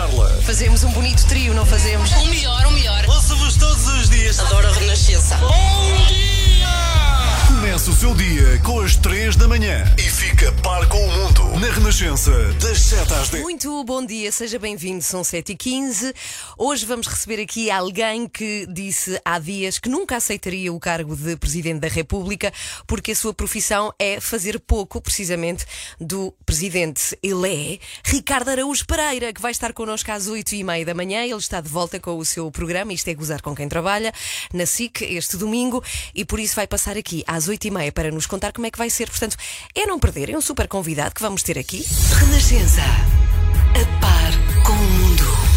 Carla. Fazemos um bonito trio, não fazemos? O melhor, o melhor. Ouço-vos todos os dias. Adoro a Renascença. Bom dia! Começa o seu dia com as 3 da manhã e fica par com o mundo na Renascença, das 7 às 10. Muito bom dia, seja bem-vindo, são 7h15. Hoje vamos receber aqui alguém que disse há dias que nunca aceitaria o cargo de Presidente da República porque a sua profissão é fazer pouco, precisamente, do Presidente. Ele é Ricardo Araújo Pereira, que vai estar connosco às 8h30 da manhã. Ele está de volta com o seu programa, isto é Gozar com quem trabalha, na SIC, este domingo, e por isso vai passar aqui às 8h30 para nos contar como é que vai ser. Portanto, é não perder, é um super convidado que vamos ter aqui. Renascença. A par com o mundo.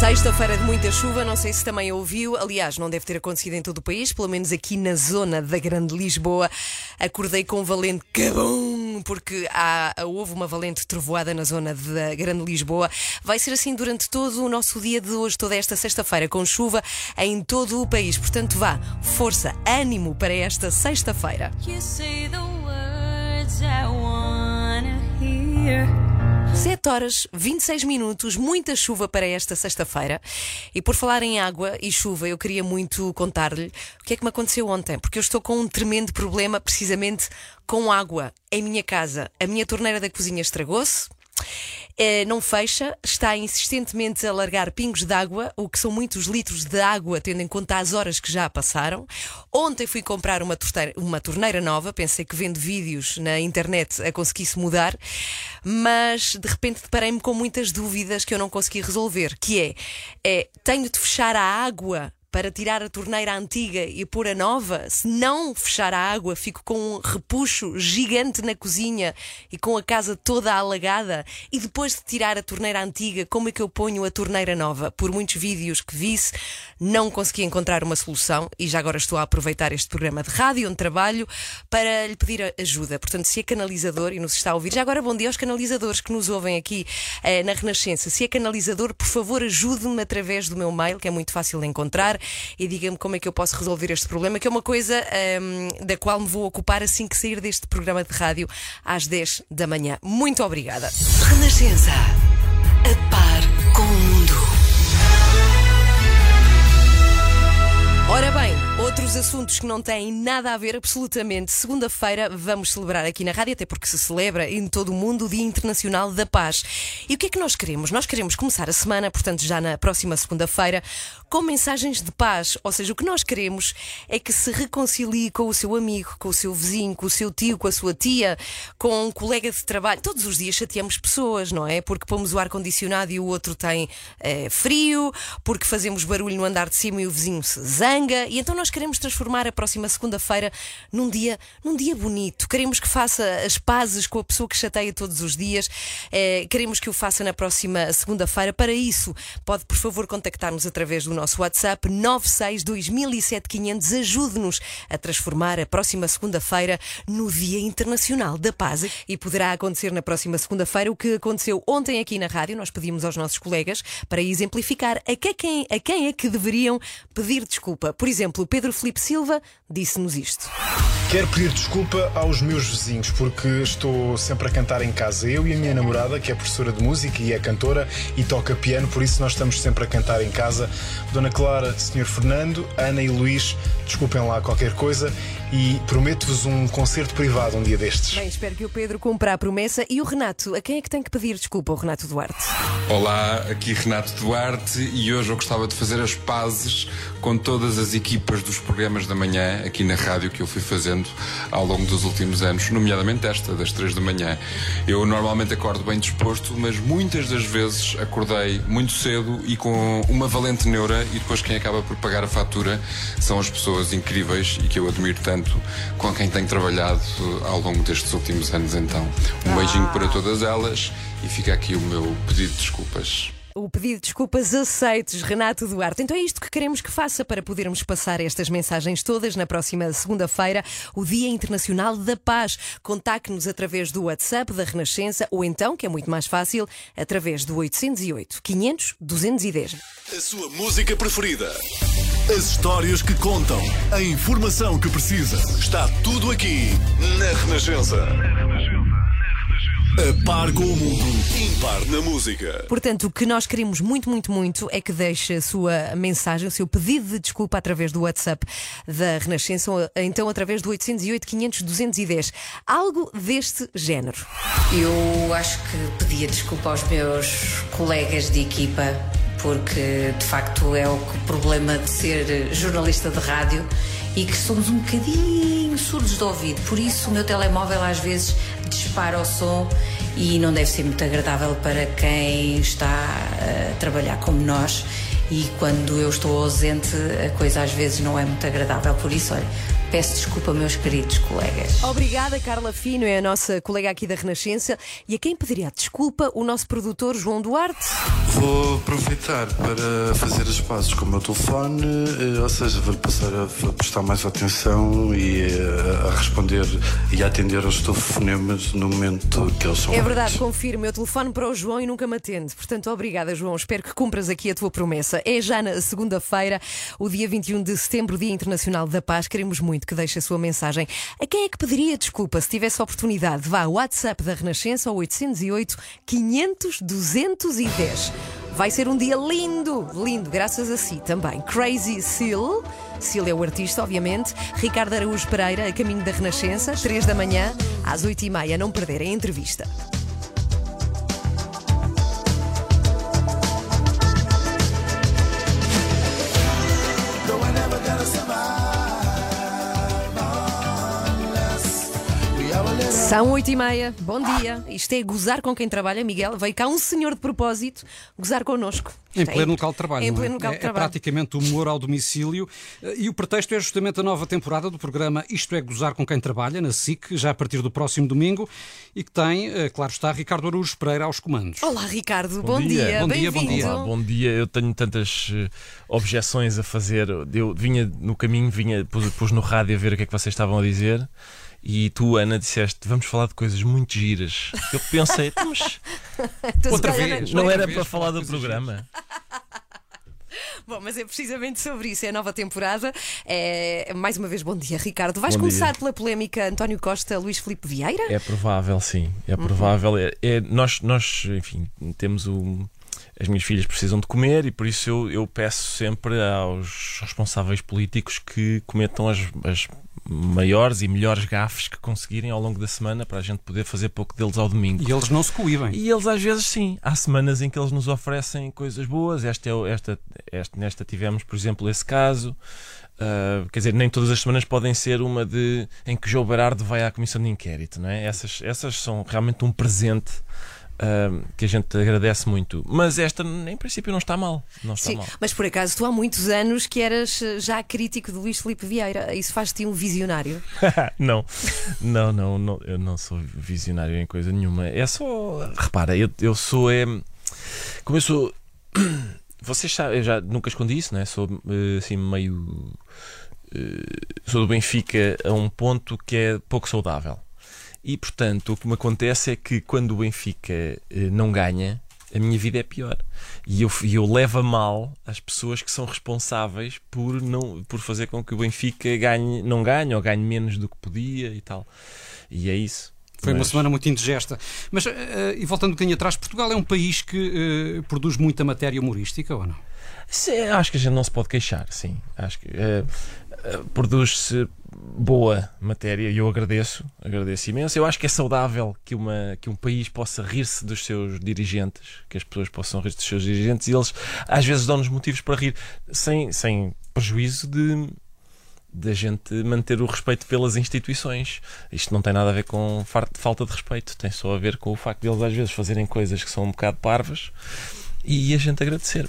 Sexta-feira de muita chuva, não sei se também ouviu, aliás, não deve ter acontecido em todo o país, pelo menos aqui na zona da Grande Lisboa. Acordei com um valente cabum, porque há, houve uma valente trovoada na zona da Grande Lisboa. Vai ser assim durante todo o nosso dia de hoje, toda esta sexta-feira, com chuva em todo o país. Portanto, vá, força, ânimo para esta sexta-feira. You say the words I wanna hear. 7 horas 26 minutos, muita chuva para esta sexta-feira. E por falar em água e chuva, eu queria muito contar-lhe o que é que me aconteceu ontem, porque eu estou com um tremendo problema precisamente com água em minha casa. A minha torneira da cozinha estragou-se. Eh, não fecha, está insistentemente a largar pingos de água, o que são muitos litros de água, tendo em conta as horas que já passaram. Ontem fui comprar uma, uma torneira nova, pensei que vendo vídeos na internet a conseguisse mudar, mas de repente deparei-me com muitas dúvidas que eu não consegui resolver, que é, é tenho de fechar a água para tirar a torneira antiga e pôr a nova, se não fechar a água, fico com um repuxo gigante na cozinha e com a casa toda alagada. E depois de tirar a torneira antiga, como é que eu ponho a torneira nova? Por muitos vídeos que visse, não consegui encontrar uma solução e já agora estou a aproveitar este programa de rádio onde trabalho para lhe pedir ajuda. Portanto, se é canalizador e nos está a ouvir, já agora bom dia aos canalizadores que nos ouvem aqui eh, na Renascença. Se é canalizador, por favor, ajude-me através do meu mail, que é muito fácil de encontrar, e diga-me como é que eu posso resolver este problema, que é uma coisa ehm, da qual me vou ocupar assim que sair deste programa de rádio às 10 da manhã. Muito obrigada. Renascença. A par com o mundo. Ora bem, outros assuntos que não têm nada a ver absolutamente. Segunda-feira vamos celebrar aqui na rádio, até porque se celebra em todo o mundo o Dia Internacional da Paz. E o que é que nós queremos? Nós queremos começar a semana, portanto, já na próxima segunda-feira, com mensagens de paz. Ou seja, o que nós queremos é que se reconcilie com o seu amigo, com o seu vizinho, com o seu tio, com a sua tia, com um colega de trabalho. Todos os dias chateamos pessoas, não é? Porque pomos o ar-condicionado e o outro tem eh, frio, porque fazemos barulho no andar de cima e o vizinho se zanga. E então nós queremos transformar a próxima segunda-feira num dia, num dia bonito. Queremos que faça as pazes com a pessoa que chateia todos os dias. Eh, queremos que o faça na próxima segunda-feira. Para isso, pode, por favor, contactar-nos através do nosso WhatsApp 962007500. Ajude-nos a transformar a próxima segunda-feira no Dia Internacional da Paz. E poderá acontecer na próxima segunda-feira o que aconteceu ontem aqui na rádio. Nós pedimos aos nossos colegas para exemplificar a que- quem, a quem é que deveriam pedir desculpa. Por exemplo, Pedro Felipe Silva disse-nos isto. Quero pedir desculpa aos meus vizinhos porque estou sempre a cantar em casa. Eu e a minha namorada, que é professora de música e é cantora e toca piano, por isso nós estamos sempre a cantar em casa. Dona Clara, Sr. Fernando, Ana e Luís, desculpem lá qualquer coisa e prometo-vos um concerto privado um dia destes. Bem, espero que o Pedro cumpra a promessa. E o Renato, a quem é que tem que pedir desculpa, o Renato Duarte? Olá, aqui Renato Duarte e hoje eu gostava de fazer as pazes com todas as equipas dos programas da manhã aqui na rádio que eu fui fazendo ao longo dos últimos anos, nomeadamente esta, das três da manhã. Eu normalmente acordo bem disposto, mas muitas das vezes acordei muito cedo e com uma valente neura e depois quem acaba por pagar a fatura são as pessoas incríveis e que eu admiro tanto com quem tenho trabalhado ao longo destes últimos anos então. Um beijinho para todas elas e fica aqui o meu pedido de desculpas. O pedido de desculpas aceites, Renato Duarte. Então é isto que queremos que faça para podermos passar estas mensagens todas na próxima segunda-feira, o Dia Internacional da Paz. Contacte-nos através do WhatsApp da Renascença ou então, que é muito mais fácil, através do 808 500 210. A sua música preferida. As histórias que contam. A informação que precisa. Está tudo aqui na Renascença. A par com o mundo, impar na música. Portanto, o que nós queremos muito, muito, muito é que deixe a sua mensagem, o seu pedido de desculpa através do WhatsApp da Renascença, ou então através do 808 500 210. Algo deste género. Eu acho que pedia desculpa aos meus colegas de equipa, porque de facto é o problema de ser jornalista de rádio e que somos um bocadinho surdos de ouvido. Por isso, o meu telemóvel às vezes dispara o som e não deve ser muito agradável para quem está a trabalhar como nós. E quando eu estou ausente, a coisa às vezes não é muito agradável. Por isso, olha, peço desculpa, meus queridos colegas. Obrigada, Carla Fino, é a nossa colega aqui da Renascença. E a quem pediria desculpa, o nosso produtor João Duarte. Vou aproveitar para fazer as pazes com o meu telefone, eh, ou seja, vou passar a, prestar mais atenção e eh, a responder e a atender aos telefonemas no momento que eles são É verdade, confirmo. Eu telefono para o João e nunca me atende. Portanto, obrigada, João. Espero que cumpras aqui a tua promessa. É já na segunda-feira, o dia 21 de setembro, Dia Internacional da Paz. Queremos muito que deixe a sua mensagem. A quem é que pediria desculpa se tivesse oportunidade? Vá ao WhatsApp da Renascença ao 808 500 210. Vai ser um dia lindo, lindo, graças a si também. Crazy Seal. Seal é o artista, obviamente. Ricardo Araújo Pereira, a caminho da Renascença, 3 da manhã, às 8 e meia. Não perder a entrevista. São oito e meia, bom dia. Isto é gozar com quem trabalha, Miguel. Veio cá um senhor de propósito gozar connosco. Em é pleno local de trabalho. Em é? pleno local É- de é trabalho. praticamente humor ao domicílio. E o pretexto é justamente a nova temporada do programa Isto é Gozar com quem trabalha, na SIC, já a partir do próximo domingo, e que tem, eh, claro está, Ricardo Araújo Pereira aos comandos. Olá, Ricardo. Bom, dia. Bom dia, bom dia. Olá, bom dia. Eu tenho tantas eh, objeções a fazer. Eu vinha no caminho, vinha, pus, pus no rádio a ver o que é que vocês estavam a dizer. E tu, Ana, disseste: vamos falar de coisas muito giras. Eu pensei, "Então, mas Outra vez. não outra era vez para falar do programa. Bom, mas é precisamente sobre isso. É a nova temporada. É... Mais uma vez, bom dia, Ricardo. Vais Bom começar dia. pela polémica António Costa, Luís Filipe Vieira? É provável, sim. É provável. É, é- nós, nós, enfim, temos o. As minhas filhas precisam de comer e por isso eu, eu peço sempre aos responsáveis políticos que cometam as, as maiores e melhores gafes que conseguirem ao longo da semana para a gente poder fazer pouco deles ao domingo. E eles não se coíbem. E eles às vezes sim, há semanas em que eles nos oferecem coisas boas. Esta, é esta, esta, nesta tivemos, por exemplo, esse caso. Ah, quer dizer, nem todas as semanas podem ser uma de em que João Berardo vai à comissão de inquérito, não é? Essas, essas são realmente um presente ah, que a gente agradece muito. Mas esta, em princípio, não está mal. Não está Sim, mal. mas por acaso tu há muitos anos que eras eh, já crítico de Luís Filipe Vieira. Isso faz-te um visionário. não, não, não, não, eu não sou visionário em coisa nenhuma. É só. Repara, eu, eu sou. É, como eu sou. Vocês sabem, eu já nunca escondi isso, não é? Sou eh, assim meio. eh, Sou do Benfica a um ponto que é pouco saudável. E portanto, o que me acontece é que quando o Benfica eh, não ganha, a minha vida é pior. E eu, eu levo a mal as pessoas que são responsáveis por, não, por fazer com que o Benfica ganhe, não ganhe ou ganhe menos do que podia e tal. E é isso. Foi uma semana muito indigesta. Mas, eh, e voltando um bocadinho atrás, Portugal é um país que eh, produz muita matéria humorística ou não? Sim, acho que a gente não se pode queixar, sim. Acho que eh, produz-se boa matéria e eu agradeço, agradeço imenso. Eu acho que é saudável que, uma, que um país possa rir-se dos seus dirigentes, que as pessoas possam rir-se dos seus dirigentes e eles às vezes dão-nos motivos para rir, sem, sem prejuízo de da gente manter o respeito pelas instituições. Isto não tem nada a ver com falta de respeito, tem só a ver com o facto de eles às vezes fazerem coisas que são um bocado parvas e a gente agradecer.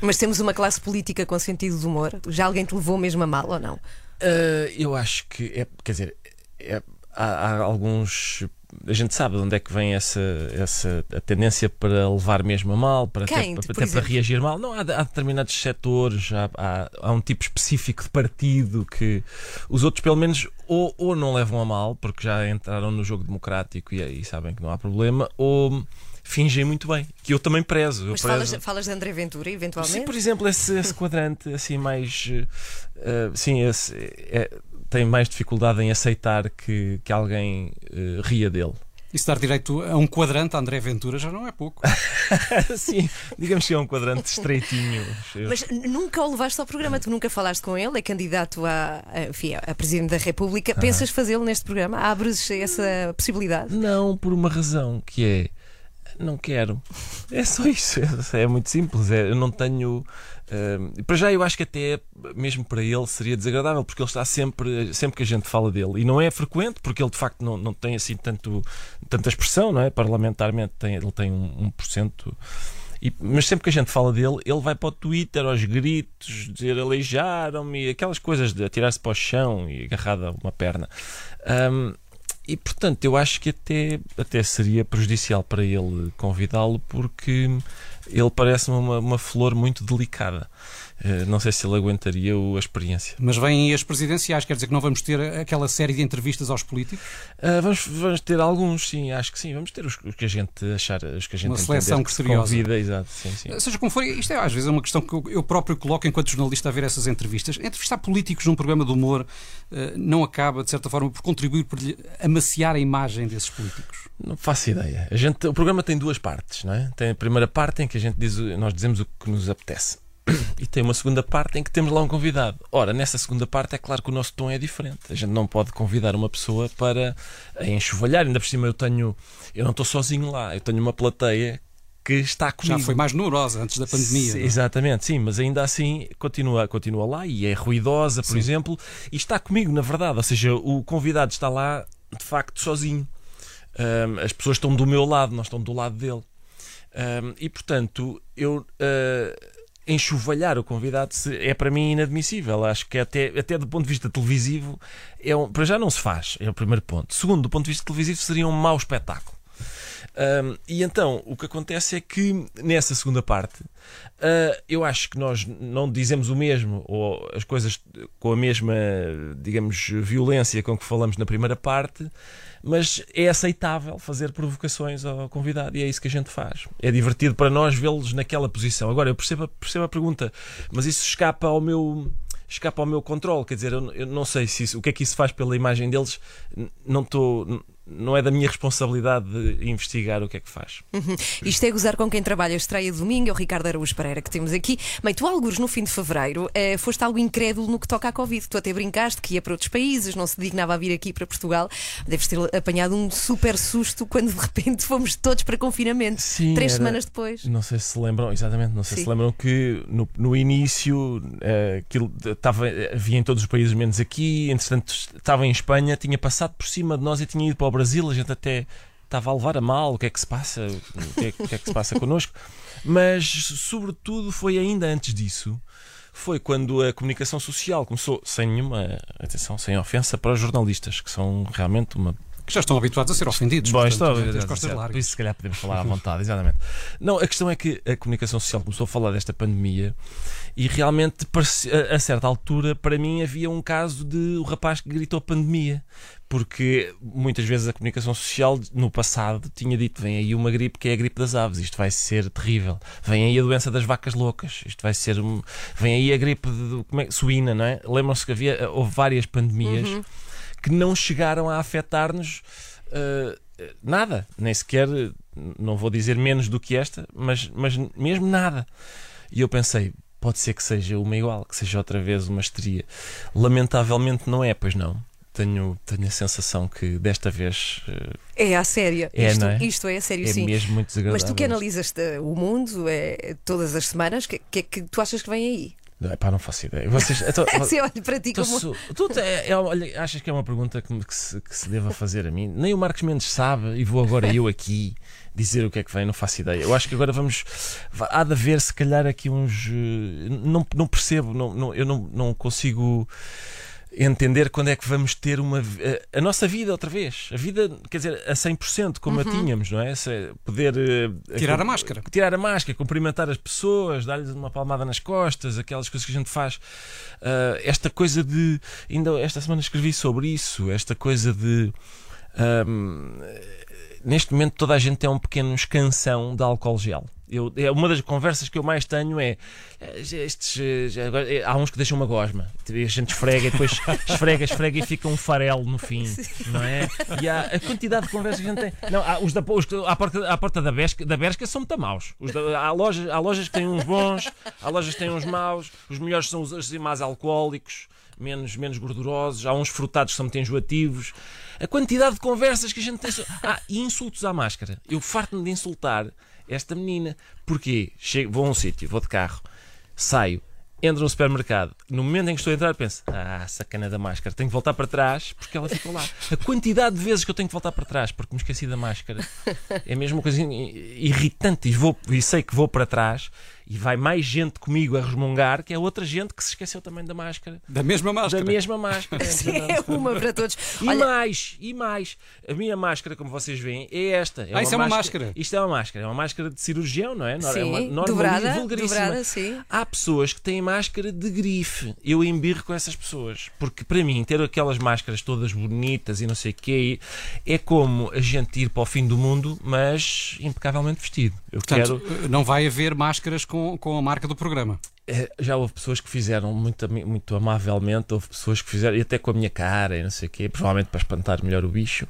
Mas temos uma classe política com sentido de humor. Já alguém te levou mesmo a mal ou não? Uh, eu acho que é, quer dizer, é- há, há alguns. A gente sabe de onde é que vem essa, essa a tendência para levar mesmo a mal, para Quem, até, até para reagir mal. Não, há, há determinados setores, há, há, há um tipo específico de partido que os outros, pelo menos, ou, ou não levam a mal, porque já entraram no jogo democrático e aí sabem que não há problema, ou fingem muito bem, que eu também prezo. Eu Mas prezo. falas, falas de André Ventura, eventualmente? Sim, por exemplo, esse, esse quadrante assim mais eh, sim, esse, é- tem mais dificuldade em aceitar que, que alguém eh, ria dele. Isso dar direito a um quadrante a André Ventura já não é pouco. Sim, digamos que é um quadrante estreitinho. Mas nunca o levaste ao programa, tu nunca falaste com ele, é candidato a, a, enfim, a Presidente da República. Pensas fazê-lo neste programa? Abres essa possibilidade? Não, por uma razão que é não quero. É só isso. É, é muito simples. É, eu não tenho. Uh, para já, eu acho que até mesmo para ele seria desagradável, porque ele está sempre, sempre que a gente fala dele, e não é frequente, porque ele de facto não, não tem assim tanto, tanta expressão, não é? Parlamentarmente tem, ele tem um, 1%. E, mas sempre que a gente fala dele, ele vai para o Twitter aos gritos, dizer aleijaram-me, aquelas coisas de atirar-se para o chão e agarrado a uma perna. Um, e portanto, eu acho que até, até seria prejudicial para ele convidá-lo, porque ele parece-me uma, uma flor muito delicada. Eh, não sei se ele aguentaria a experiência. Mas vêm as presidenciais, quer dizer que não vamos ter aquela série de entrevistas aos políticos? Uh, vamos, vamos, ter alguns, sim, acho que sim. Vamos ter os, os que a gente achar, os que a gente Uma seleção que convida, exato, sim, sim. Eh, seja como for, isto é às vezes é uma questão que eu, eu próprio coloco enquanto jornalista a ver essas entrevistas. Entrevistar políticos num programa de humor uh, não acaba, de certa forma, por contribuir por amaciar a imagem desses políticos? Não faço ideia. A gente, o programa tem duas partes, não é? Tem a primeira parte em que a gente diz, nós dizemos o que nos apetece. E tem uma segunda parte em que temos lá um convidado. Ora, nessa segunda parte é claro que o nosso tom é diferente. A gente não pode convidar uma pessoa para enxovalhar. Ainda por cima eu tenho. Eu não estou sozinho lá, eu tenho uma plateia que está comigo. Já foi mais numerosa antes da pandemia. Sim, é? exatamente, sim, mas ainda assim continua, continua lá e é ruidosa, por sim. exemplo, e está comigo, na verdade. Ou seja, o convidado está lá de facto sozinho. Um, as pessoas estão do meu lado, não estão do lado dele. Um, e portanto, eu. Uh, enxovalhar o convidado é para mim inadmissível. Acho que até, até do ponto de vista televisivo, é um, para já não se faz, é o primeiro ponto. Segundo, do ponto de vista televisivo, seria um mau espetáculo. Um, e então o que acontece é que nessa segunda parte uh, eu acho que nós não dizemos o mesmo ou as coisas com a mesma, digamos, violência com que falamos na primeira parte mas é aceitável fazer provocações ao convidado e é isso que a gente faz. É divertido para nós vê-los naquela posição. Agora, eu percebo, percebo a pergunta, mas isso escapa ao meu escapa ao meu controle, quer dizer, eu, não sei se isso, o que é que isso faz pela imagem deles, não estou não é da minha responsabilidade de investigar o que é que faz. Uhum. Isto é gozar com quem trabalha. Estreia domingo, é o Ricardo Araújo Pereira que temos aqui. Bem, tu, alguns no fim de fevereiro, eh, foste algo incrédulo no que toca à Covid. Tu até brincaste que ia para outros países, não se dignava a vir aqui para Portugal. Deves ter apanhado um super susto quando de repente fomos todos para confinamento. Sim, Três era... semanas depois. Não sei se lembram, exatamente, não sei Sim. se lembram que no, no início aquilo estava, havia em todos os países menos aqui, entretanto estava em Espanha, tinha passado por cima de nós e tinha ido para o Brasil, a gente até estava a levar a mal o que é que se passa, o que é, o que, é que se passa connosco, mas sobretudo foi ainda antes disso. Foi quando a comunicação social começou, sem nenhuma atenção, sem ofensa para os jornalistas, que são realmente uma que já estão habituados a ser ofendidos. Bom, estou, por isso, se calhar, podemos falar à vontade, exatamente. Não, a questão é que a comunicação social começou a falar desta pandemia e realmente, a certa altura, para mim, havia um caso de o rapaz que gritou pandemia. Porque muitas vezes a comunicação social, no passado, tinha dito: vem aí uma gripe que é a gripe das aves, isto vai ser terrível. Vem aí a doença das vacas loucas, isto vai ser. Um... Vem aí a gripe de, como é, suína, não é? Lembram-se que havia, houve várias pandemias. Uhum que não chegaram a afetar-nos uh, nada, nem sequer, não vou dizer menos do que esta, mas, mas mesmo nada. E eu pensei, pode ser que seja uma igual, que seja outra vez uma histeria. Lamentavelmente não é, pois não. Tenho, tenho a sensação que desta vez. Uh, é a sério. É, isto, é? isto é a sério, é sim. mesmo muito desagradável. Mas tu que analisas o mundo é, todas as semanas, o que, que, que tu achas que vem aí? Epá, não faço ideia. Vocês, então, Se olho para ti como. Su, tu é, é, olha, achas que é uma pergunta que, que, se, que se deva fazer a mim? Nem o Marcos Mendes sabe e vou agora eu aqui dizer o que é que vem, não faço ideia. Eu acho que agora vamos. Há de haver, se calhar, aqui uns. Eh, não, não percebo, não, não, eu não, não consigo entender quando é que vamos ter uma a, a, nossa vida outra vez. A vida, quer dizer, a 100% como uhum. a tínhamos, não é? Se, poder uh, tirar a, a, máscara. Tirar a máscara, cumprimentar as pessoas, dar-lhes uma palmada nas costas, aquelas coisas que a gente faz. Uh, esta coisa de ainda esta semana escrevi sobre isso, esta coisa de um, neste momento toda a gente tem um pequeno escansão de álcool gel. Eu, é uma das conversas que eu mais tenho é eh, estes, eh, agora, eh, há uns que deixam uma gosma. A gente esfrega e depois esfrega, esfrega e fica um farelo no fim, não é? E há a quantidade de conversas que a gente tem. Não, há, os da, os, à porta, à porta da, Bershka, da Bershka são muito maus. Os da- há, lojas, há lojas que têm uns bons, há lojas que têm uns maus. Os melhores são os assim, mais alcoólicos, menos, menos gordurosos. Há uns frutados que são muito enjoativos. A quantidade de conversas que a gente tem. so- Ah, e insultos à máscara. Eu farto-me de insultar esta menina. Porquê? Chego, vou a um sítio, vou de carro, saio, entro no supermercado. No momento em que estou a entrar, penso: Ah, sacana da máscara, tenho que voltar para trás porque ela ficou lá. A quantidade de vezes que eu tenho que voltar para trás porque me esqueci da máscara é mesmo uma coisa irritante. E, vou, e sei que vou para trás e vai mais gente comigo a resmungar que é outra gente que se esqueceu também da máscara. Da mesma máscara. Da mesma máscara. É uma para todos. E Olha, mais, e mais. A minha máscara, como vocês veem, é esta. É Ah, isso é uma máscara. Isto é uma máscara. É uma máscara de cirurgião, não é? Nor- é uma Sim, dobrada, vulgaríssima. dobrada, sim. Há pessoas que têm máscara de grife. Eu embirro com essas pessoas. Porque para mim, ter aquelas máscaras todas bonitas e não sei o quê, é como a gente ir para o fim do mundo, mas impecavelmente vestido. Eu Portanto, quero. não vai haver máscaras com, com a marca do programa. Eh, Já houve pessoas que fizeram muito, muito amavelmente, houve pessoas que fizeram, e até com a minha cara e não sei o quê, provavelmente para espantar melhor o bicho,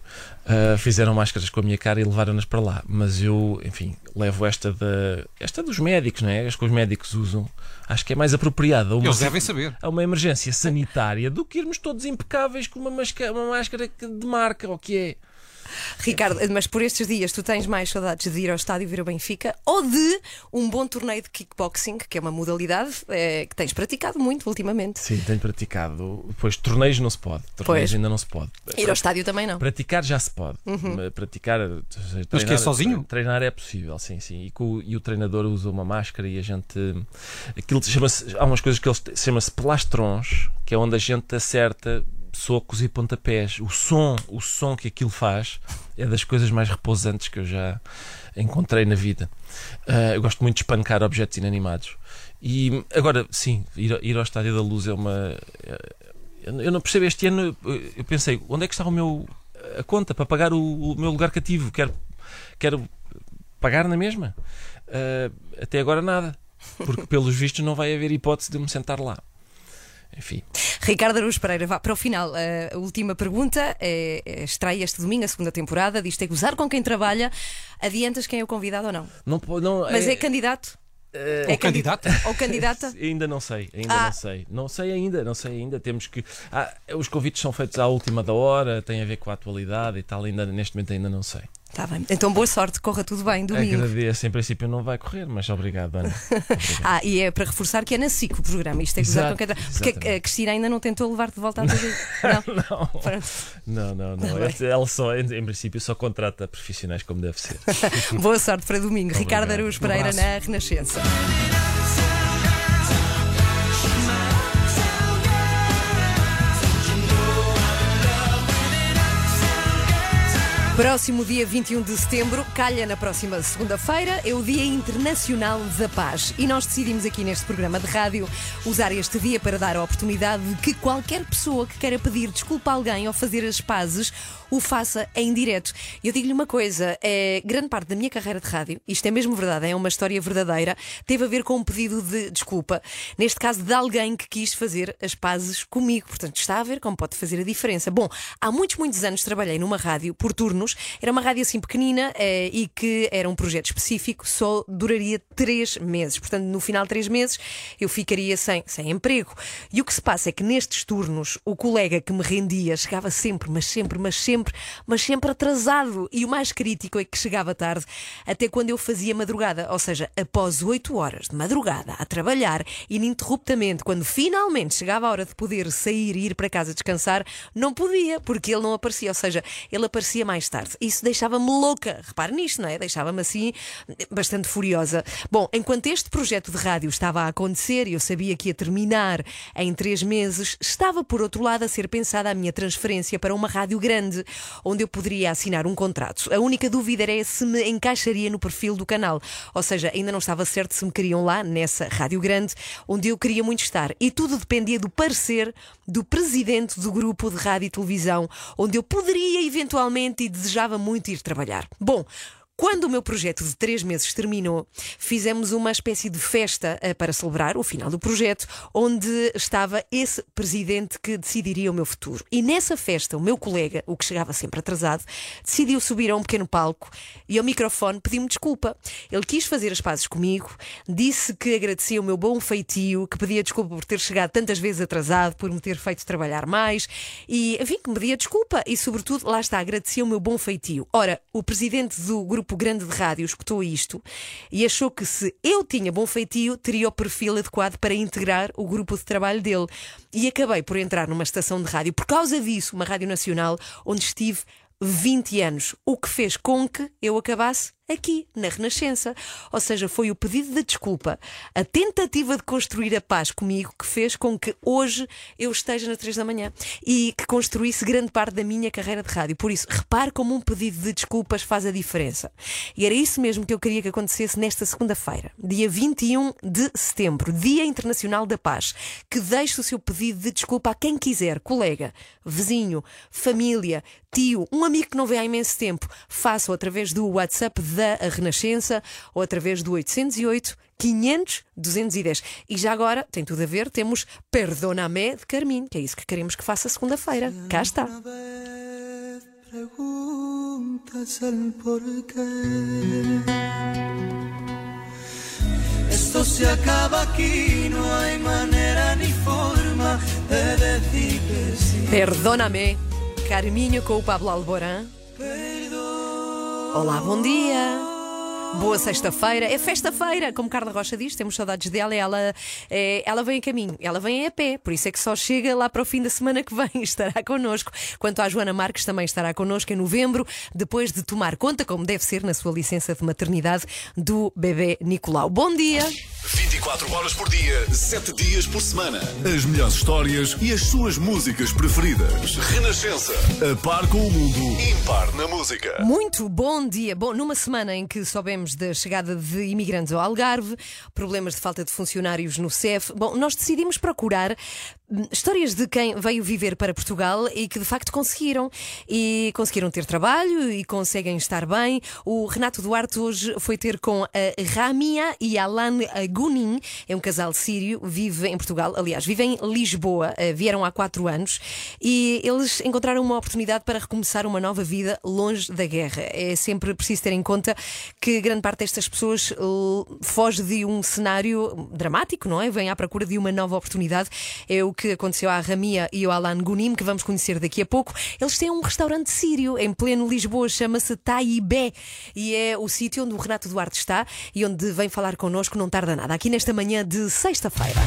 ah, fizeram máscaras com a minha cara e levaram-nas para lá. Mas eu, enfim, levo esta da esta dos médicos, não é? As que os médicos usam. Acho que é mais apropriada. a Uma, Eles devem saber. A uma emergência sanitária do que irmos todos impecáveis com uma, masca- uma máscara de marca, ou que é. Ricardo, mas por estes dias tu tens mais saudades de ir ao estádio ver o Benfica ou de um bom torneio de kickboxing, que é uma modalidade eh, que tens praticado muito ultimamente? Sim, tenho praticado. Depois, torneios não se pode. Torneios Pois. ainda não se pode. Ir ao estádio também não. Praticar já se pode. Mas Praticar. seja, Mas que é sozinho? Treinar é possível, sim, sim. E, com o- e o treinador usa uma máscara e a gente. Aquilo chama-se. Há umas coisas que eles chama-se plastrons, que é onde a gente acerta socos e pontapés. O som, o som que aquilo faz é das coisas mais repousantes que eu já encontrei na vida. Ah, eu gosto muito de espancar objetos inanimados. E agora, sim, ir, ir ao Estádio da Luz é uma. Eu eu não percebo, este ano eu- pensei, onde é que está o meu a conta para pagar o, o meu lugar cativo? Quero, quero pagar na mesma? Ah, até agora nada, porque pelos vistos não vai haver hipótese de me sentar lá. Enfim, Ricardo Araújo Pereira, vá para o final. A última pergunta é, é, estreia este domingo a segunda temporada. Diz ter que usar com quem trabalha. Adiantas quem é o convidado ou não? não, não Mas é, candidato? eh, É candidata? candid- Ou candidata? Ainda não sei, ainda Ah. não sei. Não sei ainda, não sei ainda. Temos que. Ah, os convites são feitos à última da hora, tem a ver com a atualidade e tal. Ainda, neste momento ainda não sei. Está bem. Então boa sorte, corra tudo bem domingo. Agradeço, em princípio não vai correr, mas obrigado, Ana. Ah, e é para reforçar que é na SIC o programa. Isto é que com quem tra- Porque a Cristina ainda não tentou levar-te de volta à TV. Não. Não. Não, não, não. Tá. Ela só, em, em princípio, só contrata profissionais como deve ser. Boa sorte para domingo. Ricardo Obrigado. Araújo Um Pereira abraço. na Renascença. Próximo dia 21 de setembro, calha na próxima segunda-feira, é o Dia Internacional da Paz. E nós decidimos aqui neste programa de rádio usar este dia para dar a oportunidade de que qualquer pessoa que queira pedir desculpa a alguém ou fazer as pazes o faça em direto. Eu digo-lhe uma coisa: é, grande parte da minha carreira de rádio, isto é mesmo verdade, é uma história verdadeira, teve a ver com um pedido de desculpa. Neste caso, de alguém que quis fazer as pazes comigo. Portanto, está a ver como pode fazer a diferença. Bom, há muitos, muitos anos trabalhei numa rádio por turnos. Era uma rádio assim pequenina eh, e que era um projeto específico, só duraria três meses. Portanto, no final de três meses, eu ficaria sem, sem emprego. E o que se passa é que nestes turnos, o colega que me rendia chegava sempre, mas sempre, mas sempre, mas sempre atrasado. E o mais crítico é que chegava tarde, até quando eu fazia madrugada. Ou seja, após oito horas de madrugada a trabalhar ininterruptamente, quando finalmente chegava a hora de poder sair e ir para casa descansar, não podia, porque ele não aparecia. Ou seja, ele aparecia mais tarde. Isso deixava-me louca. Repare nisto, não é? Deixava-me assim bastante furiosa. Bom, enquanto este projeto de rádio estava a acontecer e eu sabia que ia terminar em três meses, estava por outro lado a ser pensada a minha transferência para uma rádio grande, onde eu poderia assinar um contrato. A única dúvida era se me encaixaria no perfil do canal. Ou seja, ainda não estava certo se me queriam lá, nessa rádio grande, onde eu queria muito estar. E tudo dependia do parecer do presidente do grupo de rádio e televisão, onde eu poderia eventualmente e desejava muito ir trabalhar. Bom, Quando o meu projeto de três meses terminou, fizemos uma espécie de festa eh, para celebrar o final do projeto, onde estava esse presidente que decidiria o meu futuro. E nessa festa, o meu colega, o que chegava sempre atrasado, decidiu subir a um pequeno palco e ao microfone pediu-me desculpa. Ele quis fazer as pazes comigo, disse que agradecia o meu bom feitio, que pedia desculpa por ter chegado tantas vezes atrasado, por me ter feito trabalhar mais e, enfim, que me pedia desculpa e, sobretudo, lá está, agradecia o meu bom feitio. Ora, o presidente do grupo grande de rádio escutou isto e achou que se eu tinha bom feitio, teria o perfil adequado para integrar o grupo de trabalho dele. E acabei por entrar numa estação de rádio, por causa disso, uma rádio nacional, onde estive 20 anos, o que fez com que eu acabasse aqui, na Renascença. Ou seja, foi o pedido de desculpa, a tentativa de construir a paz comigo que fez com que hoje eu esteja na 3 da manhã e que construísse grande parte da minha carreira de rádio. Por isso, repare como um pedido de desculpas faz a diferença. E era isso mesmo que eu queria que acontecesse nesta segunda-feira, dia 21 de setembro, Dia Internacional da Paz, que deixe o seu pedido de desculpa a quem quiser, colega, vizinho, família, tio, um amigo que não vê há imenso tempo. Faça-o através do WhatsApp da Renascença ou através do 808 500 210. E já agora, tem tudo a ver, temos Perdona-me de Carminho, que é isso que queremos que faça segunda-feira. Cá está. preguntas el por qué. Esto se acaba aquí, no hay manera ni forma de decir que sí. Perdona-me, Carminho com o Pablo Alborán. Olá, bom dia. Boa sexta-feira, é festa-feira, como Carla Rocha diz, temos saudades dela. Ela, é, ela vem a caminho, ela vem a pé, por isso é que só chega lá para o fim da semana que vem, estará connosco. Quanto à Joana Marques, também estará connosco em novembro, depois de tomar conta, como deve ser, na sua licença de maternidade, do bebê Nicolau. Bom dia! 24 horas por dia, 7 dias por semana. As melhores histórias e as suas músicas preferidas. Renascença. A par com o mundo, impar na música. Muito bom dia. Bom, numa semana em que soubemos da chegada de imigrantes ao Algarve, problemas de falta de funcionários no CEF, bom, nós decidimos procurar hum, histórias de quem veio viver para Portugal e que de facto conseguiram. E conseguiram ter trabalho e conseguem estar bem. O Renato Duarte hoje foi ter com a Ramia e Alan Gunin, é um casal sírio, vive em Portugal, aliás, vive em Lisboa, eh, vieram há quatro anos e eles encontraram uma oportunidade para recomeçar uma nova vida longe da guerra. É sempre preciso ter em conta que grande parte destas pessoas eh, foge de um cenário dramático, não é? Vem à procura de uma nova oportunidade. É o que aconteceu à Ramia e ao Alan Gunim, que vamos conhecer daqui a pouco. Eles têm um restaurante sírio em pleno Lisboa, chama-se Taibé e é o sítio onde o Renato Duarte está e onde vem falar connosco, não tarda nada, aqui nesta manhã de sexta-feira.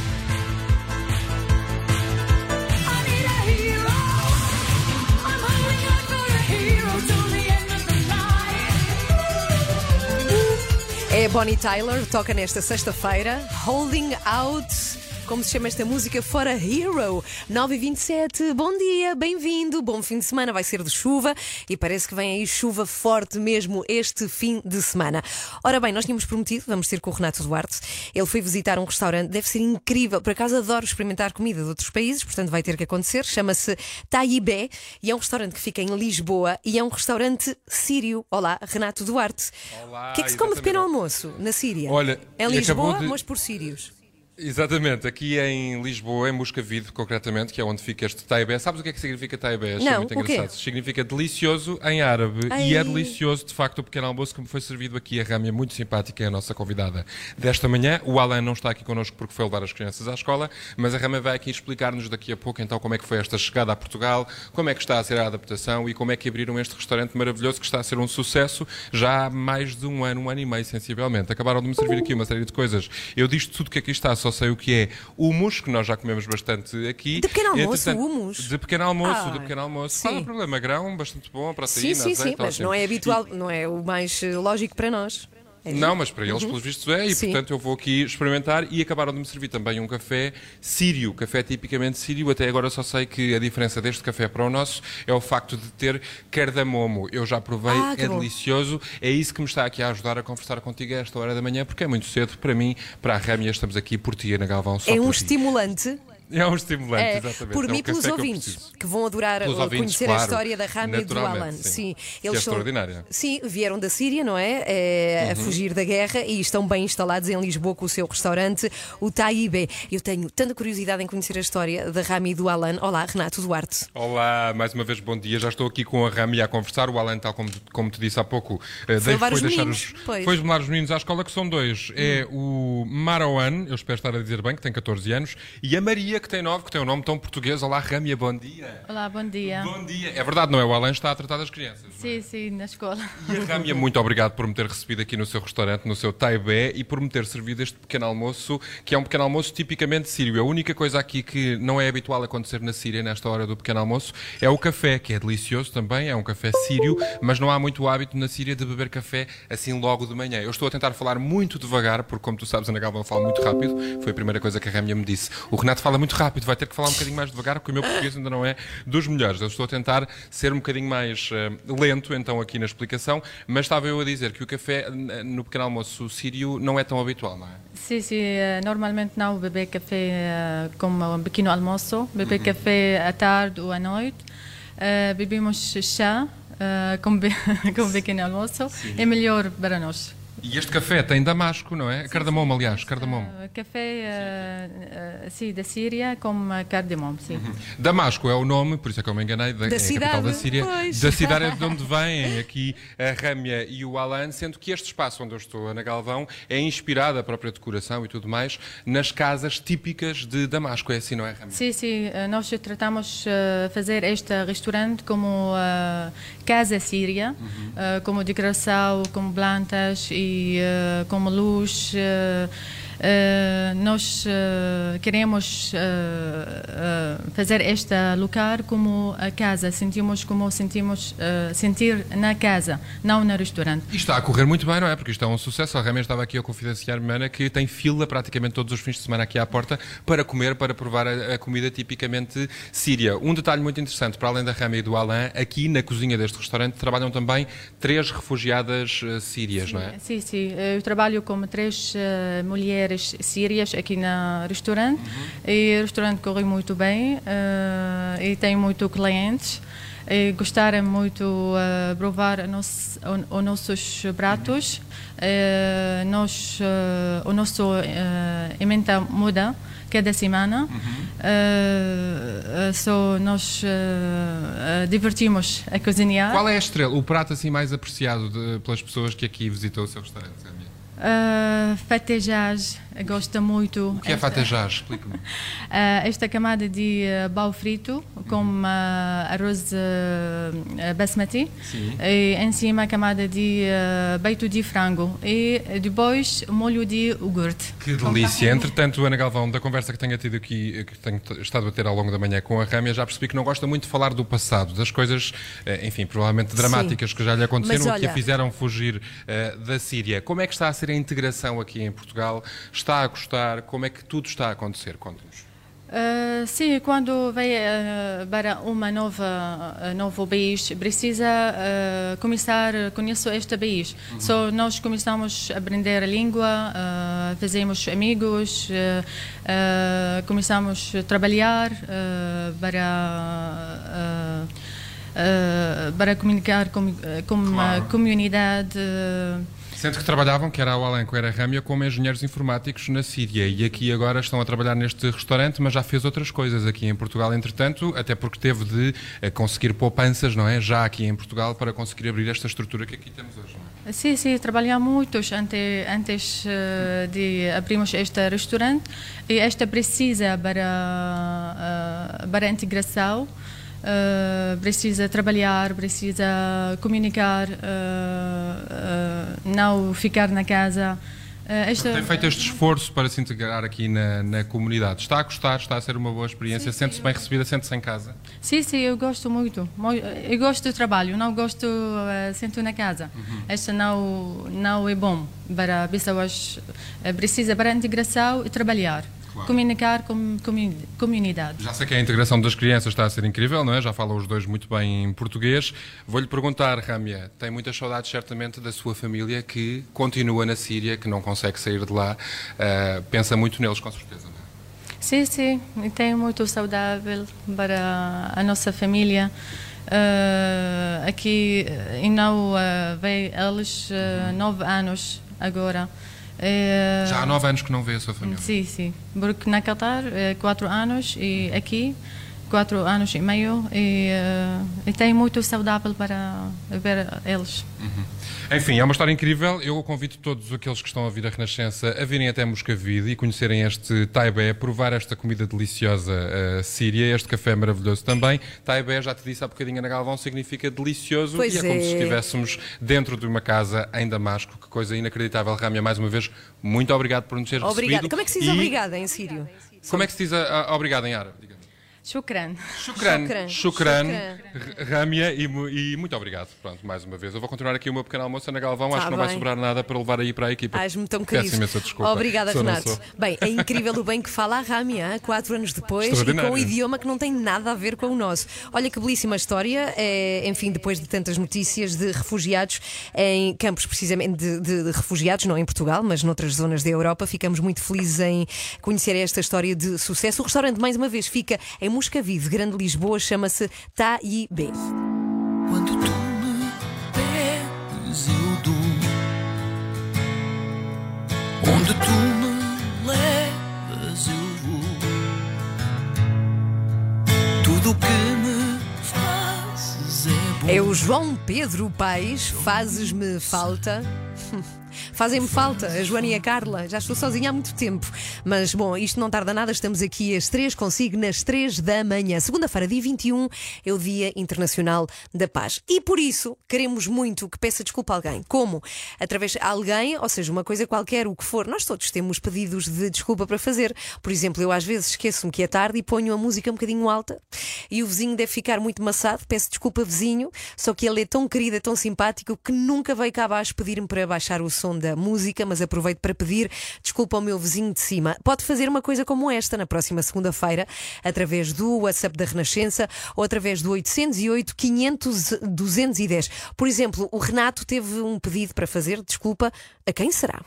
É Bonnie Tyler, toca nesta sexta-feira, Holding Out. Como se chama esta música? Fora Hero. 9 e 27 bom dia, bem-vindo, bom fim de semana. Vai ser de chuva e parece que vem aí chuva forte mesmo este fim de semana. Ora bem, nós tínhamos prometido, vamos ter com o Renato Duarte. Ele foi visitar um restaurante, deve ser incrível. Por acaso adoro experimentar comida de outros países, portanto vai ter que acontecer. Chama-se Taibé e é um restaurante que fica em Lisboa e é um restaurante sírio. Olá, Renato Duarte. Olá, O que é que se come de exatamente. pequeno almoço na Síria? Olha, é e Lisboa, acabou de- mas por sírios. Exatamente, aqui em Lisboa, em Moscavide, concretamente, que é onde fica este Taibé. Sabes o que é que significa Taibé? Não, muito o quê? engraçado. Significa delicioso em árabe. Ai. E é delicioso, de facto, o pequeno almoço que me foi servido aqui. A Râmia, muito simpática, é a nossa convidada desta manhã. O Alan não está aqui connosco porque foi levar as crianças à escola, mas a Râmia vai aqui explicar-nos daqui a pouco então como é que foi esta chegada a Portugal, como é que está a ser a adaptação e como é que abriram este restaurante maravilhoso que está a ser um sucesso já há mais de um ano, um ano e meio, sensivelmente. Acabaram de me servir aqui uma série de coisas. Eu disto tudo que aqui está, só sei o que é humus, que nós já comemos bastante aqui. De pequeno almoço, hummus? De pequeno almoço, Ai, de pequeno almoço. sim. Qual é o problema? Grão, bastante bom, Sim, proteína, sim, sim, azeite, mas ótimo. não é habitual, não é o mais eh, lógico para nós. É não, mas para eles, Uhum. pelos vistos, é, e Sim. portanto eu vou aqui experimentar. E acabaram de me servir também um café sírio, café tipicamente sírio. Até agora só sei que a diferença deste café para o nosso é o facto de ter cardamomo. Eu já provei, Ah, é bom. delicioso. É isso que me está aqui a ajudar a conversar contigo a esta hora da manhã, porque é muito cedo para mim, para a Râmia. Estamos aqui por ti, Ana Galvão, só É um estimulante. É um estimulante, É, exatamente. por É mim, pelos que ouvintes, que vão adorar uh, ouvintes, conhecer claro. a história da Rami e do Alan. sim. Que é são- extraordinária. Sim, vieram da Síria, não é? É, A Uhum. fugir da guerra e estão bem instalados em Lisboa com o seu restaurante, o Taíbe. Eu tenho tanta curiosidade em conhecer a história da Rami e do Alan. Olá, Renato Duarte. Olá, mais uma vez bom dia. Já estou aqui com a Rami a conversar. O Alan, tal como, como te disse há pouco, eh, levar os deixar meninos, os, pois. foi levar os meninos à escola, que são dois. É o Marwan, eu espero estar a dizer bem, que tem 14 anos, e a Maria, que tem 9, que tem um nome tão português. Olá, Rami, bom dia. Olá, bom dia. Bom dia. É verdade, não é? O Alan está a tratar das crianças. Sim, sim, na escola. E a Râmia, muito obrigado por me ter recebido aqui no seu restaurante, no seu Taibé, e por me ter servido este pequeno almoço, que é um pequeno almoço tipicamente sírio. A única coisa aqui que não é habitual acontecer na Síria, nesta hora do pequeno almoço, é o café, que é delicioso também, é um café sírio, mas não há muito hábito na Síria de beber café assim logo de manhã. Eu estou a tentar falar muito devagar, porque como tu sabes, Ana Galvão fala muito rápido, foi a primeira coisa que a Râmia me disse. O Renato fala muito rápido, vai ter que falar um bocadinho mais devagar, porque o meu português ainda não é dos melhores. Eu estou a tentar ser um bocadinho mais eh, lento, então, aqui na explicação, mas estava eu a dizer que o café no pequeno almoço sírio não é tão habitual, não é? Sim, sim, eh, normalmente não bebe café eh, como um pequeno almoço, bebe Uhum. café à tarde ou à noite. Eh, bebemos chá como, be como pequeno almoço, é melhor para nós. E este café tem damasco, não é? Cardamomo, aliás, cardamomo. Eh, Café eh, eh, sim, da Síria com cardamomo, sim. Damasco é o nome, por isso é que eu me enganei, da, Da é a capital da cidade, Síria, pois. da cidade de onde vêm aqui a Râmia e o Alan, sendo que este espaço onde eu estou, Ana Galvão, é inspirado, a própria decoração e tudo mais, nas casas típicas de Damasco. É assim, não é, Râmia? Sim, sim, nós tratamos fazer este restaurante como casa síria, eh, como decoração, como plantas e eh, como luz. Eh, nós eh, queremos eh, fazer este lugar como a casa, sentimos como sentimos sentir na casa, não no restaurante. E está a correr muito bem, não é? Porque isto é um sucesso. A Râmia estava aqui a confidenciar-me, Ana, que tem fila praticamente todos os fins de semana aqui à porta para comer, para provar a, a comida tipicamente síria. Um detalhe muito interessante, para além da Râmia e do Alan, aqui na cozinha deste restaurante trabalham também três refugiadas sírias, não é? Sim, sim. Eu trabalho com três eh, mulheres sírias aqui no restaurante e o restaurante corre muito bem eh, e tem muito clientes. E gostaram muito de provar os nos- o- os nossos pratos. Eh, nós, eh, o nosso eh, emenda muda cada semana. Eh, so nós divertimos a cozinhar. Qual é a estrela, o prato assim mais apreciado de- pelas pessoas que aqui visitou o seu restaurante? Râmia? Uh, fatejage, gosto muito. O que é fatejage? Explique-me. Uh, esta camada de uh, pau frito com uh, arroz uh, uh, basmati Sim. e em cima a camada de uh, peito de frango e depois molho de iogurte. Que delícia. Entretanto, Ana Galvão, da conversa que tenho tido aqui, que tenho estado a ter ao longo da manhã com a Râmia, já percebi que não gosta muito de falar do passado, das coisas, eh, enfim, provavelmente dramáticas que já lhe aconteceram Mas ou que a olha- fizeram fugir eh, da Síria. Como é que está a ser a integração aqui em Portugal? Está a gostar? Como é que tudo está a acontecer? Conte-nos. Uh, sim, quando vai uh, para uma nova uh, novo país precisa uh, começar a conhecer este país. Uhum. So, nós começamos a aprender a língua, fazemos amigos, começamos a trabalhar para para comunicar com, com Claro. a comunidade. Sendo que trabalhavam, quer a Alan, quer a Râmia, como engenheiros informáticos na Síria e aqui agora estão a trabalhar neste restaurante, mas já fez outras coisas aqui em Portugal, entretanto, até porque teve de eh, conseguir poupanças, não é? Já aqui em Portugal para conseguir abrir esta estrutura que aqui temos hoje, é? Sim, sim, trabalhamos muitos antes, antes eh, de abrirmos este restaurante e esta precisa para, eh, para a integração, eh, precisa trabalhar, precisa comunicar, eh, eh, não ficar na casa. Esta- Tem feito este esforço para se integrar aqui na, na comunidade. Está a gostar, está a ser uma boa experiência, sente-se bem recebida, sente-se em casa. Sim, sim, eu gosto muito. Eu gosto do trabalho, não gosto uh, sento na casa. Este não não é bom para pessoas precisa para a integração e trabalhar, Claro. comunicar com comuni- comunidade. Já sei que a integração das crianças está a ser incrível, não é? Já falam os dois muito bem em português. Vou-lhe perguntar, Râmia, tem muitas saudades certamente da sua família que continua na Síria, que não consegue sair de lá. Ah, pensa muito neles, com certeza, não é? Sim, sim, tem muito saudável para a nossa família. Eh, aqui eh, e não uh, veio eles eh, nove anos agora. Eh, Já há nove anos que não vê a sua família. Sim, sim. Porque na Qatar, é quatro anos e aqui, quatro anos e meio. E, eh, e tem muito saudável para ver eles. Enfim, é uma história incrível. Eu convido todos aqueles que estão a vir a Renascença a virem até Moscavide e conhecerem este Taibé, provar esta comida deliciosa uh, síria, este café maravilhoso também. Taibé, já te disse há bocadinho na Galvão, significa delicioso Pois e é, como é. se estivéssemos dentro de uma casa em Damasco. Que coisa inacreditável. Ramia, mais uma vez, muito obrigado por nos ter Obrigada. recebido. Como é que se diz E obrigada em sírio? Como é que se diz a, a- obrigado em árabe? Shukran. Shukran, Shukran. shukran, Shukran. Râmia e, e muito obrigado. Pronto, mais uma vez. Eu vou continuar aqui o meu pequeno almoço na Galvão. Tá Acho que não vai sobrar nada para levar aí para a equipa. Ás-me tão Peço querido. imensa desculpa. Obrigada, Sou, não Renato. Bem, é incrível o bem que fala a Râmia, hã? quatro anos depois, e com um idioma que não tem nada a ver com o nosso. Olha que belíssima história. É, enfim, depois de tantas notícias de refugiados em campos, precisamente de, de- de refugiados, não em Portugal, mas noutras zonas da Europa, ficamos muito felizes em conhecer esta história de sucesso. O restaurante, mais uma vez, fica em Moscavide, Grande Lisboa, chama-se Taibé. Quando tu me pedes, eu dou. Onde tu me levas, eu vou. Tudo o que me fazes é bom. É o João Pedro Paes, fazes-me falta. Fazem-me falta, a Joana e a Carla. Já estou sozinha há muito tempo. Mas, bom, isto não tarda nada. Estamos aqui às três, consigo nas três da manhã. Segunda-feira, dia 21, é o Dia Internacional da Paz. E por isso, queremos muito que peça desculpa a alguém. Como? Através de alguém, ou seja, uma coisa qualquer, o que for. Nós todos temos pedidos de desculpa para fazer. Por exemplo, eu às vezes esqueço-me que é tarde e ponho a música um bocadinho alta e o vizinho deve ficar muito maçado. Peço desculpa, vizinho, só que ele é tão querido, é tão simpático que nunca veio cá abaixo pedir-me para baixar o som da música, mas aproveito para pedir desculpa ao meu vizinho de cima. Pode fazer uma coisa como esta na próxima segunda-feira, através do WhatsApp da Renascença ou através do 808 500 210. Por exemplo, o Renato teve um pedido para fazer desculpa. A quem será?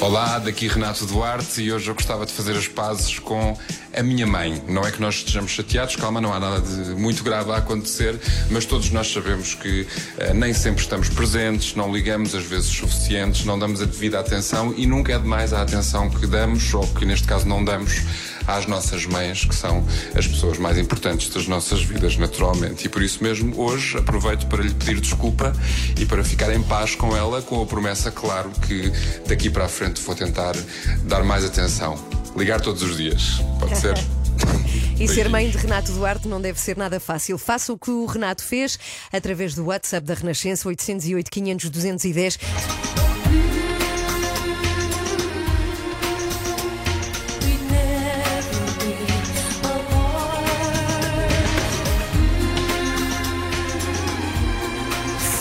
Olá, daqui Renato Duarte e hoje eu gostava de fazer as pazes com a minha mãe. Não é que nós estejamos chateados, calma, não há nada de muito grave a acontecer, mas todos nós sabemos que eh, nem sempre estamos presentes, não ligamos às vezes suficientes, não damos a devida atenção e nunca é demais a atenção que damos, ou que neste caso não damos, às nossas mães, que são as pessoas mais importantes das nossas vidas, naturalmente. E por isso mesmo, hoje aproveito para lhe pedir desculpa e para ficar em paz com ela, com a promessa, claro, que daqui para a frente vou tentar dar mais atenção. Ligar todos os dias, pode ser? E ser mãe de Renato Duarte não deve ser nada fácil. Faça o que o Renato fez através do WhatsApp da Renascença 808 500 210.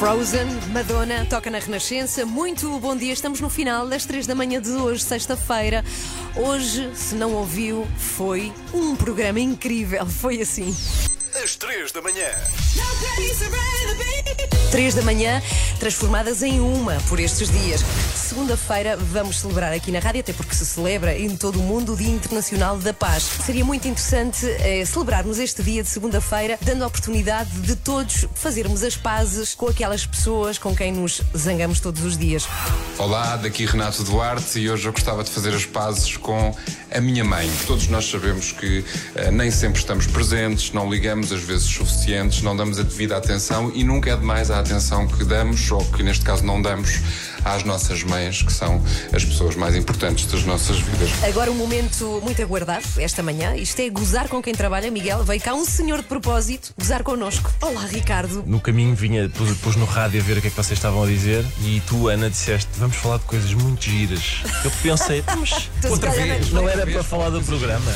Frozen, Madonna, toca na Renascença. Muito bom dia, estamos no final das três da manhã de hoje, sexta-feira. Hoje, se não ouviu, foi um programa incrível. Foi assim. Às três da manhã. Três da manhã, transformadas em uma por estes dias. Segunda-feira vamos celebrar aqui na rádio, até porque se celebra em todo o mundo o Dia Internacional da Paz. Seria muito interessante eh, celebrarmos este dia de segunda-feira, dando a oportunidade de todos fazermos as pazes com aquelas pessoas com quem nos zangamos todos os dias. Olá, daqui Renato Duarte e hoje eu gostava de fazer as pazes com a minha mãe. Todos nós sabemos que eh, nem sempre estamos presentes, não ligamos às vezes suficientes, não damos a devida atenção e nunca é demais a atenção que damos, ou que neste caso não damos, às nossas mães, que são as pessoas mais importantes das nossas vidas. Agora um momento muito aguardado, esta manhã. Isto é gozar com quem trabalha. Miguel, veio cá um senhor de propósito gozar connosco. Olá, Ricardo. No caminho vinha, pus, pus no rádio a ver o que é que vocês estavam a dizer e tu, Ana, disseste vamos falar de coisas muito giras. Eu pensei, mas Tu se outra vez, não- não era para falar do programa.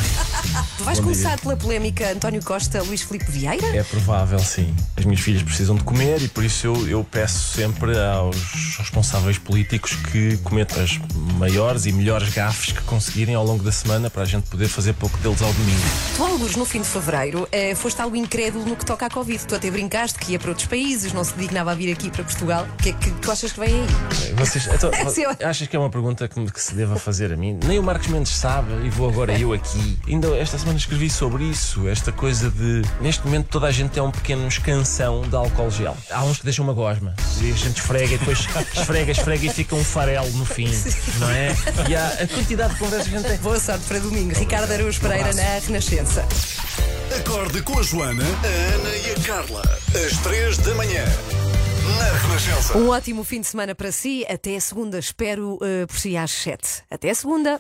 Tu vais Bom começar dia. pela polémica António Costa, Luís Filipe Vieira? É provável, sim. As minhas filhas precisam de comer e por isso eu, eu peço sempre aos responsáveis políticos que cometam as maiores e melhores gafes que conseguirem ao longo da semana para a gente poder fazer pouco deles ao domingo. Tu, alguns no fim de fevereiro, eh, foste algo incrédulo no que toca à Covid. Tu até brincaste que ia para outros países, não se dignava a vir aqui para Portugal. O que é que tu achas que vem aí? Vocês, então, Sim, achas que é uma pergunta que, que se deva fazer a mim? Nem o Marcos Mendes sabe e vou agora eu aqui. Ainda esta semana escrevi sobre isso, esta coisa de neste momento toda a gente tem um pequeno escansão de álcool gel. Há uns que deixam uma gosma e a gente esfrega e depois esfrega, esfrega e fica um farelo no fim, não é? E há a quantidade de conversas que a gente tem. Boa sorte para domingo. Ricardo Araújo Pereira na Renascença. Acorde com a Joana, a Ana e a Carla. Às três da manhã. Na Renascença. Um ótimo fim de semana para si. Até segunda. Espero eh, por si às sete. Até segunda.